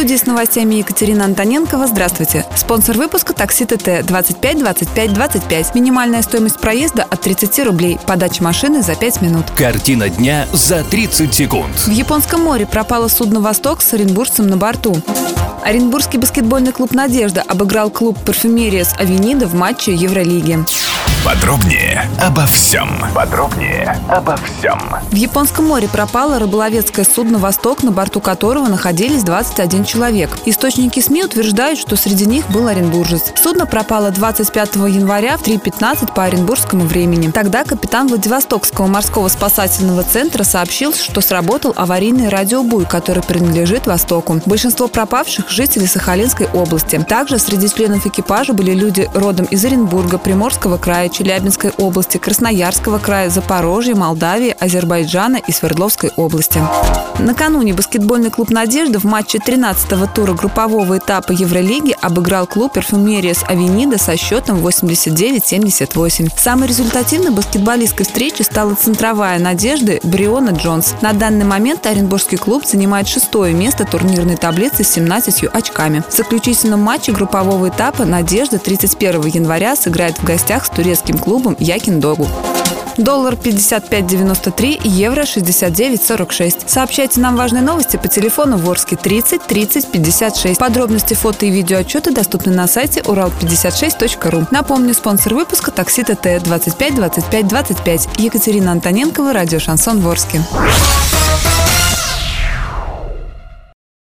Студии с новостями Екатерина Антоненкова. Здравствуйте. Спонсор выпуска такси ТТ 25 25 25. Минимальная стоимость проезда от 30 рублей. Подача машины за 5 минут. Картина дня за 30 секунд. В Японском море пропало судно «Восток» с оренбуржцем на борту. Оренбургский баскетбольный клуб «Надежда» обыграл клуб «Парфюмерия» с Авенида в матче Евролиги. Подробнее обо всем. Подробнее обо всем. В Японском море пропало рыболовецкое судно «Восток», на борту которого находились 21 человек. Источники СМИ утверждают, что среди них был оренбуржец. Судно пропало 25 января в 3.15 по оренбургскому времени. Тогда капитан Владивостокского морского спасательного центра сообщил, что сработал аварийный радиобуй, который принадлежит «Востоку». Большинство пропавших – жители Сахалинской области. Также среди членов экипажа были люди родом из Оренбурга, Приморского края, Челябинской области, Красноярского края, Запорожья, Молдавии, Азербайджана и Свердловской области. Накануне баскетбольный клуб «Надежда» в матче 13-го тура группового этапа Евролиги обыграл клуб «Перфумерия» с Авенида со счетом 89-78. Самой результативной баскетболистской встречи стала центровая «Надежды» Бриона Джонс. На данный момент Оренбургский клуб занимает шестое место турнирной таблицы с 17 очками. В заключительном матче группового этапа «Надежда» 31 января сыграет в гостях с турецким клубом «Якин Догу». Доллар 55.93, евро 69.46. Сообщайте нам важные новости по телефону Ворске 30 30 56. Подробности, фото и видеоотчеты доступны на сайте урал56.ру. Напомню, спонсор выпуска такси ТТ 25 25 25. Екатерина Антоненкова, радио «Шансон Ворске».